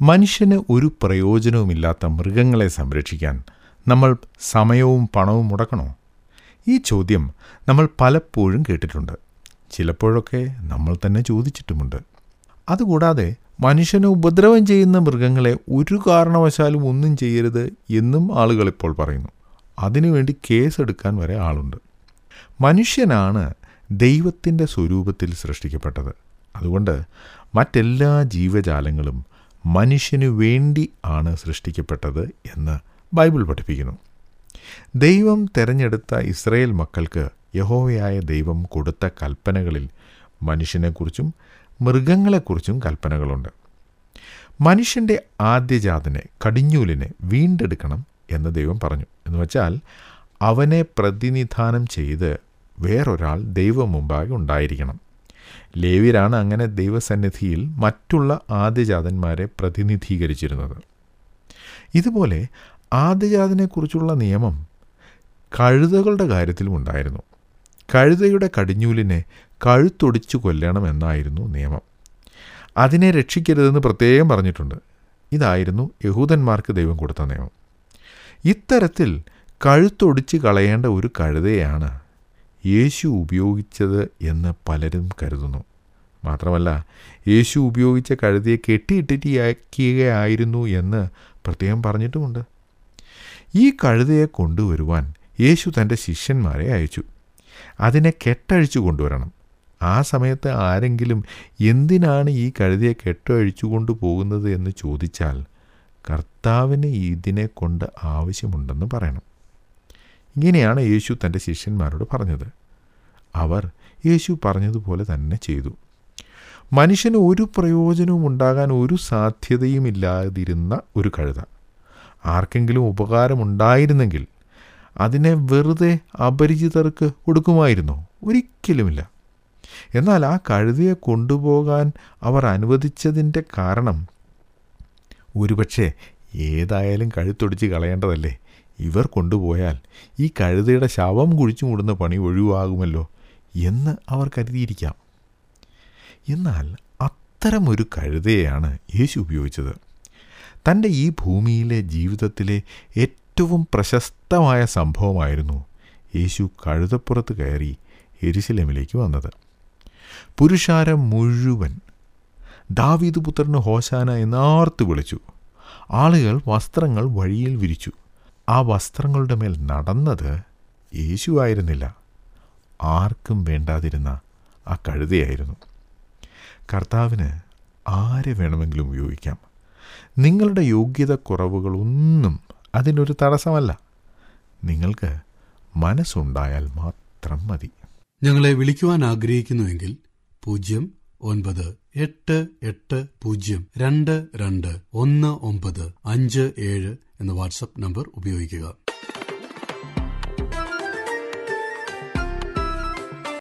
മനുഷ്യന് ഒരു പ്രയോജനവുമില്ലാത്ത മൃഗങ്ങളെ സംരക്ഷിക്കാൻ നമ്മൾ സമയവും പണവും മുടക്കണോ? ഈ ചോദ്യം നമ്മൾ പലപ്പോഴും കേട്ടിട്ടുണ്ട്. ചിലപ്പോഴൊക്കെ നമ്മൾ തന്നെ ചോദിച്ചിട്ടുമുണ്ട്. അതുകൂടാതെ മനുഷ്യന് ഉപദ്രവം ചെയ്യുന്ന മൃഗങ്ങളെ ഒരു കാരണവശാലും ഒന്നും ചെയ്യരുത് എന്നും ആളുകൾ ഇപ്പോൾ പറയുന്നു. അതിനുവേണ്ടി കേസെടുക്കാൻ വരെ ആളുണ്ട്. മനുഷ്യനാണ് ദൈവത്തിന്റെ സ്വരൂപത്തിൽ സൃഷ്ടിക്കപ്പെട്ടത്. അതുകൊണ്ട് മറ്റെല്ലാ ജീവജാലങ്ങളും മനുഷ്യനു വേണ്ടി ആണ് സൃഷ്ടിക്കപ്പെട്ടത് എന്ന് ബൈബിൾ പഠിപ്പിക്കുന്നു. ദൈവം തിരഞ്ഞെടുത്ത ഇസ്രയേൽ മക്കൾക്ക് യഹോവയായ ദൈവം കൊടുത്ത കൽപ്പനകളിൽ മനുഷ്യനെക്കുറിച്ചും മൃഗങ്ങളെക്കുറിച്ചും കൽപ്പനകളുണ്ട്. മനുഷ്യന്റെ ആദ്യജാതനെ കടിഞ്ഞൂലിനെ വീണ്ടെടുക്കണം എന്ന് ദൈവം പറഞ്ഞു. എന്ന് വെച്ചാൽ അവനെ പ്രതിനിധാനം ചെയ്ത് വേറൊരാൾ ദൈവം മുമ്പാകെ ഉണ്ടായിരിക്കണം. ലേവ്യരാണ് അങ്ങനെ ദൈവസന്നിധിയിൽ മറ്റുള്ള ആദ്യജാതന്മാരെ പ്രതിനിധീകരിച്ചിരുന്നത്. ഇതുപോലെ ആദ്യജാതനെക്കുറിച്ചുള്ള നിയമം കഴുതകളുടെ കാര്യത്തിലും ഉണ്ടായിരുന്നു. കഴുതയുടെ കടിഞ്ഞൂലിനെ കഴുത്തൊടിച്ചു കൊല്ലണമെന്നായിരുന്നു നിയമം. അതിനെ രക്ഷിക്കരുതെന്ന് പ്രത്യേകം പറഞ്ഞിട്ടുണ്ട്. ഇതായിരുന്നു യഹൂദന്മാർക്ക് ദൈവം കൊടുത്ത നിയമം. ഇത്തരത്തിൽ കഴുത്തൊടിച്ച് കളയേണ്ട ഒരു കഴുതയാണ് യേശു ഉപയോഗിച്ചത് എന്ന് പലരും കരുതുന്നു. മാത്രമല്ല യേശു ഉപയോഗിച്ച കഴുതിയെ കെട്ടിയിട്ടിട്ടിയാക്കുകയായിരുന്നു എന്ന് പ്രത്യേകം പറഞ്ഞിട്ടുമുണ്ട്. ഈ കഴുതയെ കൊണ്ടുവരുവാൻ യേശു തന്റെ ശിഷ്യന്മാരെ അയച്ചു. അതിനെ കെട്ടഴിച്ചു കൊണ്ടുവരണം. ആ സമയത്ത് ആരെങ്കിലും എന്തിനാണ് ഈ കഴുതിയെ കെട്ടഴിച്ചു കൊണ്ടുപോകുന്നത് എന്ന് ചോദിച്ചാൽ കർത്താവിന് ഇതിനെ കൊണ്ട് ആവശ്യമുണ്ടെന്ന് പറയണം. ഇങ്ങനെയാണ് യേശു തന്റെ ശിഷ്യന്മാരോട് പറഞ്ഞത്. അവർ യേശു പറഞ്ഞതുപോലെ തന്നെ ചെയ്തു. മനുഷ്യന് ഒരു പ്രയോജനവും ഉണ്ടാകാൻ ഒരു സാധ്യതയുമില്ലാതിരുന്ന ഒരു കഴുത. ആർക്കെങ്കിലും ഉപകാരമുണ്ടായിരുന്നെങ്കിൽ അതിനെ വെറുതെ അപരിചിതർക്ക് കൊടുക്കുമായിരുന്നോ? ഒരിക്കലുമില്ല. എന്നാൽ ആ കഴുതയെ കൊണ്ടുപോകാൻ അവർ അനുവദിച്ചതിന്റെ കാരണം ഒരുപക്ഷെ ഏതായാലും കഴുത്തൊടിച്ച് കളയേണ്ടതല്ലേ? ഇവർ കൊണ്ടുപോയാൽ ഈ കഴുതയുടെ ശവം കുഴിച്ചു മൂടുന്ന പണി ഒഴിവാകുമല്ലോ എന്ന് അവർ കരുതിയിരിക്കാം. എന്നാൽ അത്തരമൊരു കഴുതയെയാണ് യേശു ഉപയോഗിച്ചത്. തന്റെ ഈ ഭൂമിയിലെ ജീവിതത്തിലെ ഏറ്റവും പ്രശസ്തമായ സംഭവമായിരുന്നു യേശു കഴുതപ്പുറത്ത് കയറി എരിശിലമിലേക്ക് വന്നത്. പുരുഷാരം മുഴുവൻ ദാവീദ് പുത്രന് ഹോശാന എന്നാർത്ത് വിളിച്ചു. ആളുകൾ വസ്ത്രങ്ങൾ വഴിയിൽ വിരിച്ചു. ആ വസ്ത്രങ്ങളുടെ മേൽ നടന്നത് യേശു ആയിരുന്നില്ല. ആർക്കും വേണ്ടാതിരുന്ന ആ കഴുതയായിരുന്നു. കർത്താവിന് ആരെ വേണമെങ്കിലും ഉപയോഗിക്കാം. നിങ്ങളുടെ യോഗ്യത കുറവുകളൊന്നും അതിനൊരു തടസ്സമല്ല. നിങ്ങൾക്ക് മനസ്സുണ്ടായാൽ മാത്രം മതി. ഞങ്ങളെ വിളിക്കുവാൻ ആഗ്രഹിക്കുന്നുവെങ്കിൽ പൂജ്യം ഒൻപത് എട്ട് എട്ട് പൂജ്യം രണ്ട് രണ്ട് ഒന്ന് ഒമ്പത് അഞ്ച് ഏഴ് എന്ന വാട്സപ്പ് നമ്പർ ഉപയോഗിക്കുക.